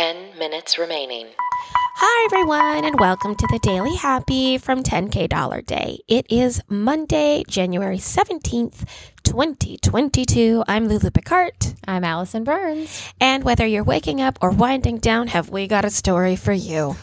10 minutes remaining. Hi, everyone, and welcome to the Daily Happy from 10K Dollar Day. It is Monday, January 17th, 2022. I'm Lulu Picard. I'm Allison Burns. And whether you're waking up or winding down, have we got a story for you?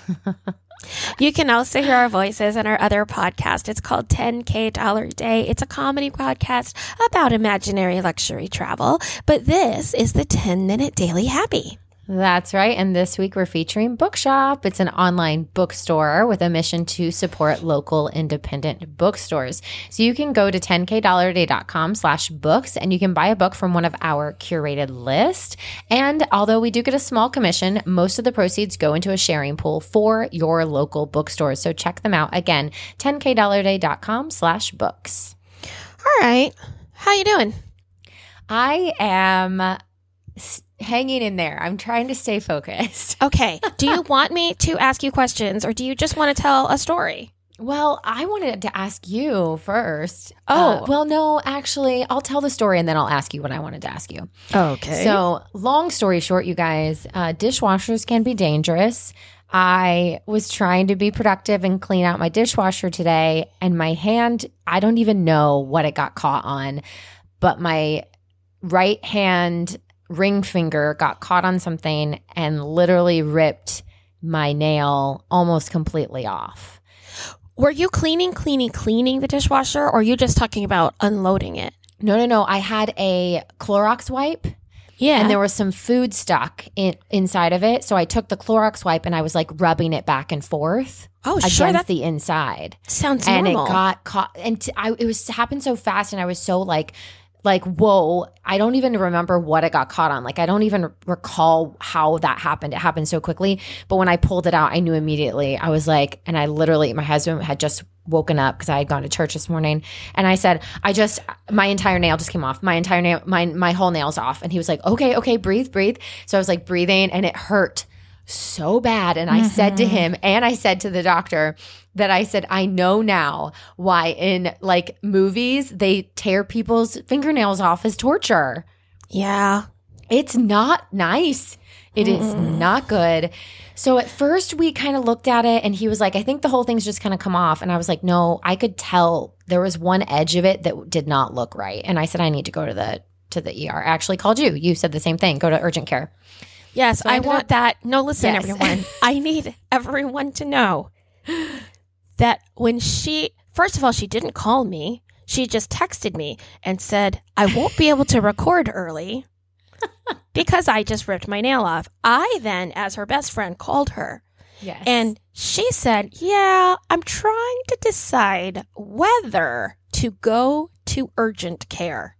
you can also hear our voices in our other podcast. It's called 10K Dollar Day. It's a comedy podcast about imaginary luxury travel, but this is the 10 minute Daily Happy. That's right. And this week we're featuring Bookshop. It's an online bookstore with a mission to support local independent bookstores. So you can go to 10kdollarday.com slash books and you can buy a book from one of our curated list. And although we do get a small commission, most of the proceeds go into a sharing pool for your local bookstores. So check them out. Again, 10kdollarday.com slash books. All right. How you doing? I am hanging in there. I'm trying to stay focused. Okay. Do you want me to ask you questions or do you just want to tell a story? Well, I wanted to ask you first. Oh. Uh, well, no, actually, I'll tell the story and then I'll ask you what I wanted to ask you. Okay. So, long story short, you guys, uh, dishwashers can be dangerous. I was trying to be productive and clean out my dishwasher today, and my hand, I don't even know what it got caught on, but my right hand ring finger got caught on something and literally ripped my nail almost completely off. Were you cleaning, cleaning, cleaning the dishwasher or are you just talking about unloading it? No, no, no. I had a Clorox wipe. Yeah. And there was some food stuck in, inside of it. So I took the Clorox wipe and I was like rubbing it back and forth oh, against sure. That the inside. sounds and normal. it got caught. And t- I, it was happened so fast. And I was so like, like, whoa, I don't even remember what it got caught on. Like, I don't even recall how that happened. It happened so quickly. But when I pulled it out, I knew immediately. I was like, and I literally, my husband had just woken up because I had gone to church this morning. And I said, I just, my entire nail just came off. My entire nail, my, my whole nail's off. And he was like, okay, okay, breathe, breathe. So I was like breathing and it hurt so bad. And I said to mm-hmm. him, and I said to the doctor that I said, I know now why in like movies they tear people's fingernails off as torture. yeah. It's not nice. It is not good. So at first we kind of looked at it and he was like, I think the whole thing's just kind of come off. And I was like, no, I could tell there was one edge of it that did not look right. And I said, I need to go to the to the ER. I actually called you. You said the same thing. Go to urgent care. Yes, I I want up- that. No, listen, Yes. everyone. I need everyone to know that when she, first of all, she didn't call me. She just texted me and said, I won't be able to record early because I just ripped my nail off. I then, as her best friend, called her Yes. and she said, Yeah, I'm trying to decide whether to go to urgent care.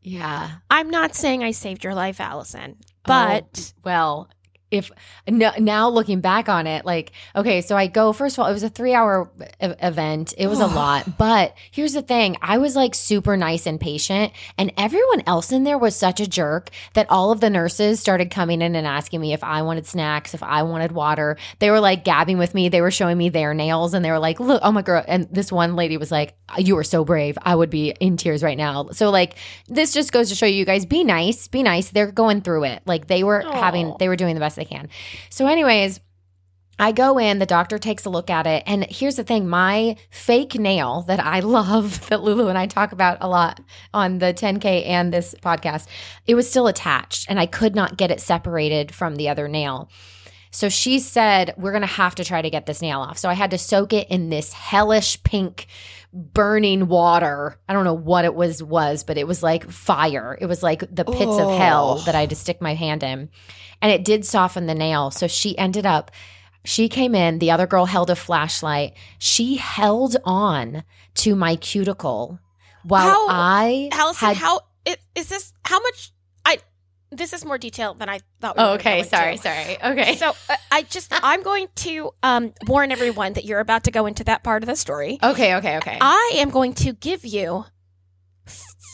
yeah. I'm not saying I saved your life, Allison, oh, but Oh, well, if no, now looking back on it, like, okay, so I go, first of all, it was a three hour event. It was a lot. But here's the thing I was like super nice and patient. And everyone else in there was such a jerk that all of the nurses started coming in and asking me if I wanted snacks, if I wanted water. They were like gabbing with me. They were showing me their nails and they were like, look, oh my girl. And this one lady was like, you were so brave. I would be in tears right now. So, like, this just goes to show you guys be nice, be nice. They're going through it. Like, they were having, they were doing the best they can. So, anyways, I go in, the doctor takes a look at it. And here's the thing my fake nail that I love, that Lulu and I talk about a lot on the 10K and this podcast, it was still attached and I could not get it separated from the other nail. So she said, We're going to have to try to get this nail off. So I had to soak it in this hellish pink burning water. I don't know what it was was, but it was like fire. It was like the pits of hell Oh. that I had to stick my hand in. And it did soften the nail. So she ended up she came in, the other girl held a flashlight. She held on to my cuticle while How- I Allison, had how is this? How much? This is more detailed than I thought. We Oh, okay, sorry, to. sorry. Okay. So uh, I just I'm going to um, warn everyone that you're about to go into that part of the story. okay, okay, okay. I am going to give you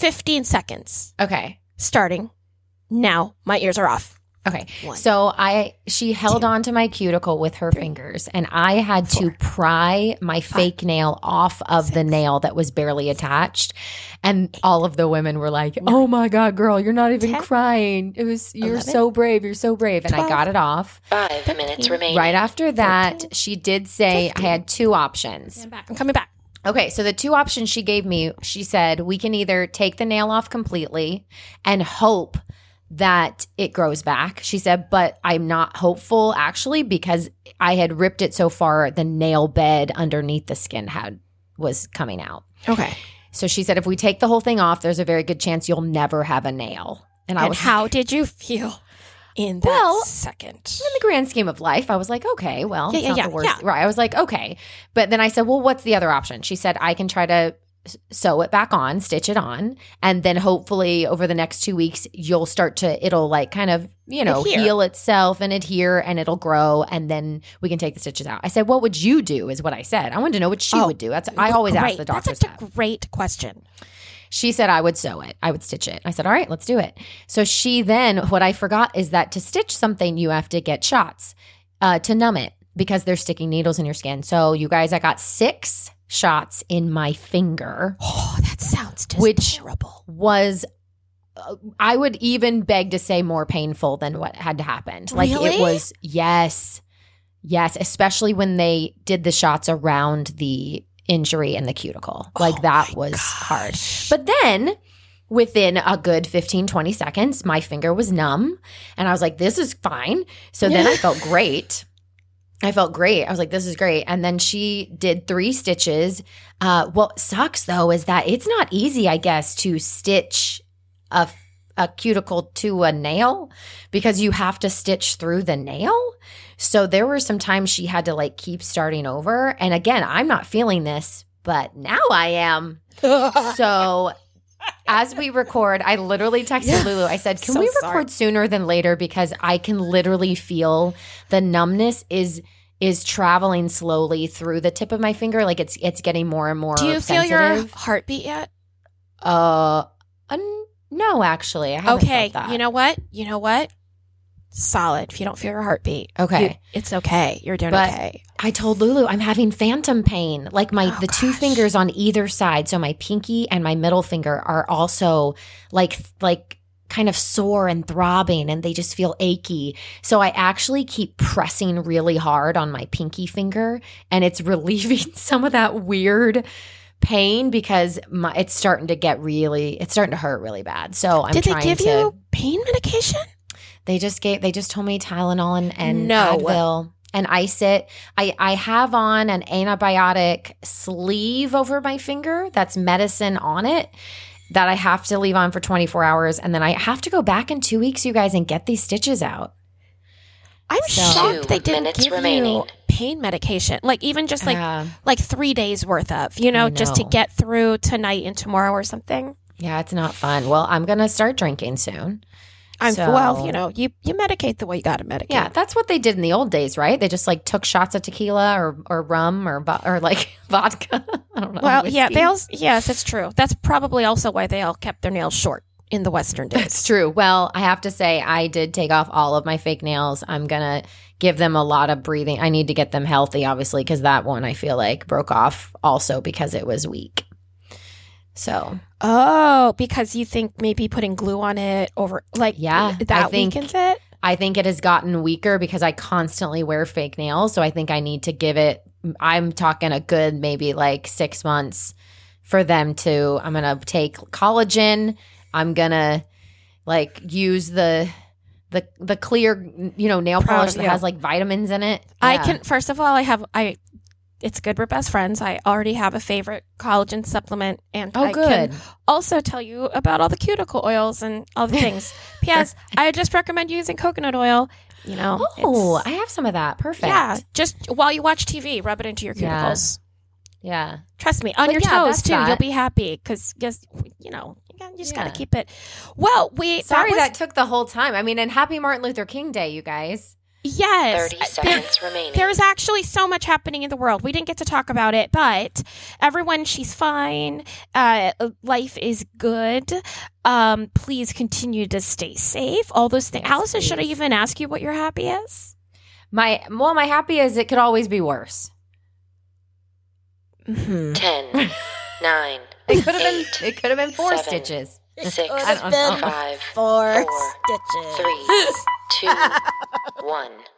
15 seconds okay. starting now. My ears are off. Okay. One. So I she held Two. on to my cuticle with her fingers and I had to pry my fake nail off of the nail that was barely attached. And all of the women were like, "Oh my god, girl, you're not even Ten. crying. It was you're Eleven. so brave. You're so brave." And I got it off. Five minutes remaining. Right after that, Fourteen. she did say I had two options. I'm back. I'm coming back. Okay, so the two options she gave me, she said we can either take the nail off completely and hope that it grows back. She said, but I'm not hopeful actually because I had ripped it so far the nail bed underneath the skin had was coming out. Okay. So she said if we take the whole thing off, there's a very good chance you'll never have a nail. And I And was how did you feel in that Well, second? in the grand scheme of life, I was like, okay, well, Yeah, it's yeah, not yeah, the worst. yeah. Right. I was like, okay. But then I said, well, what's the other option? She said, I can try to sew it back on, stitch it on, and then hopefully over the next two weeks, you'll start to, it'll like kind of, you know, Adhere. heal itself and adhere and it'll grow. And then we can take the stitches out. I said, what would you do? Is what I said. I wanted to know what she Oh, would do. That's, I always ask the doctors That's such a great question. She said I would sew it. I would stitch it. I said, all right, let's do it. So she then, what I forgot is that to stitch something, you have to get shots uh, to numb it because they're sticking needles in your skin. So you guys, I got six shots in my finger. Oh, that sounds terrible. Was uh, I would even beg to say more painful than what had happened. Like Really? it was, yes, yes, especially when they did the shots around the injury and the cuticle. Like Oh that was hard. But then within a good 15, 20 seconds, my finger was numb and I was like, this is fine. So then I felt great. I felt great. I was like, this is great. And then she did three stitches. Uh, what sucks though is that it's not easy, I guess, to stitch a, a cuticle to a nail because you have to stitch through the nail. So there were some times she had to like keep starting over. And again, I'm not feeling this, but now I am. So as we record, I literally texted Yeah. Lulu. I said, "Can So we sorry. record sooner than later because I can literally feel the numbness is is traveling slowly through the tip of my finger like it's it's getting more and more Do you feel your heartbeat yet? uh, uh no actually. I haven't Okay. felt that. You know what? You know what? Solid. If you don't feel your heartbeat, Okay. you- it's okay. You're doing But- okay. I told Lulu I'm having phantom pain. Like my Oh, the two fingers on either side, so my pinky and my middle finger are also like like kind of sore and throbbing and they just feel achy. So I actually keep pressing really hard on my pinky finger and it's relieving some of that weird pain because my it's starting to get really it's starting to hurt really bad. So I'm Did they give to you pain medication? They just gave they just told me Tylenol and, and No. Advil and ice it. I, I have on an antibiotic sleeve over my finger that's medicine on it that I have to leave on for 24 hours. And then I have to go back in two weeks, you guys, and get these stitches out. I'm So- shocked they didn't minutes give remaining. you pain medication. Like even just like Uh, like three days worth of, you know, I just to get through tonight and tomorrow or something. yeah, it's not fun. Well, I'm going to start drinking soon. I'm So- well, you know, you you medicate the way you got to medicate. Yeah, that's what they did in the old days, right? They just like took shots of tequila or, or rum or, or like vodka. I don't know. Well, yeah, they also yes, it's true. That's probably also why they all kept their nails short in the Western days. That's true. Well, I have to say, I did take off all of my fake nails. I'm going to give them a lot of breathing. I need to get them healthy, obviously, because that one I feel like broke off also because it was weak. So, Oh, because you think maybe putting glue on it over like Yeah, I that think- weakens it. I think it has gotten weaker because I constantly wear fake nails. So, I think I need to give it, I'm talking a good maybe like six months for them to, I'm going to take collagen. I'm going to like use the, the, the clear, you know, nail polish that you. has like vitamins in it. I can first of all, I have I. It's good we're best friends. I already have a favorite collagen supplement, and Oh, I good. can also tell you about all the cuticle oils and all the things. P.S. I just recommend using coconut oil. You know, Oh, I have some of that. Perfect. yeah. Just while you watch TV, rub it into your cuticles. Yeah. Trust me, on But your yeah, toes too. You'll be happy because just you know you, just got to keep it. Well, we Sorry that, that, took the whole time. I mean, and happy Martin Luther King Day, you guys. Yes. 30 There- seconds remaining. There's actually so much happening in the world. We didn't get to talk about it, but everyone, she's fine. Uh, life is good. Um, please continue to stay safe. All those things. Yes, Allison, should I even ask you what you're happy is? My well, my happy is it could always be worse. Mm-hmm. 10, 9, It could have been. It could have been four seven, stitches. 6, I don't know. 5, four four, stitches. 3, 2, 1.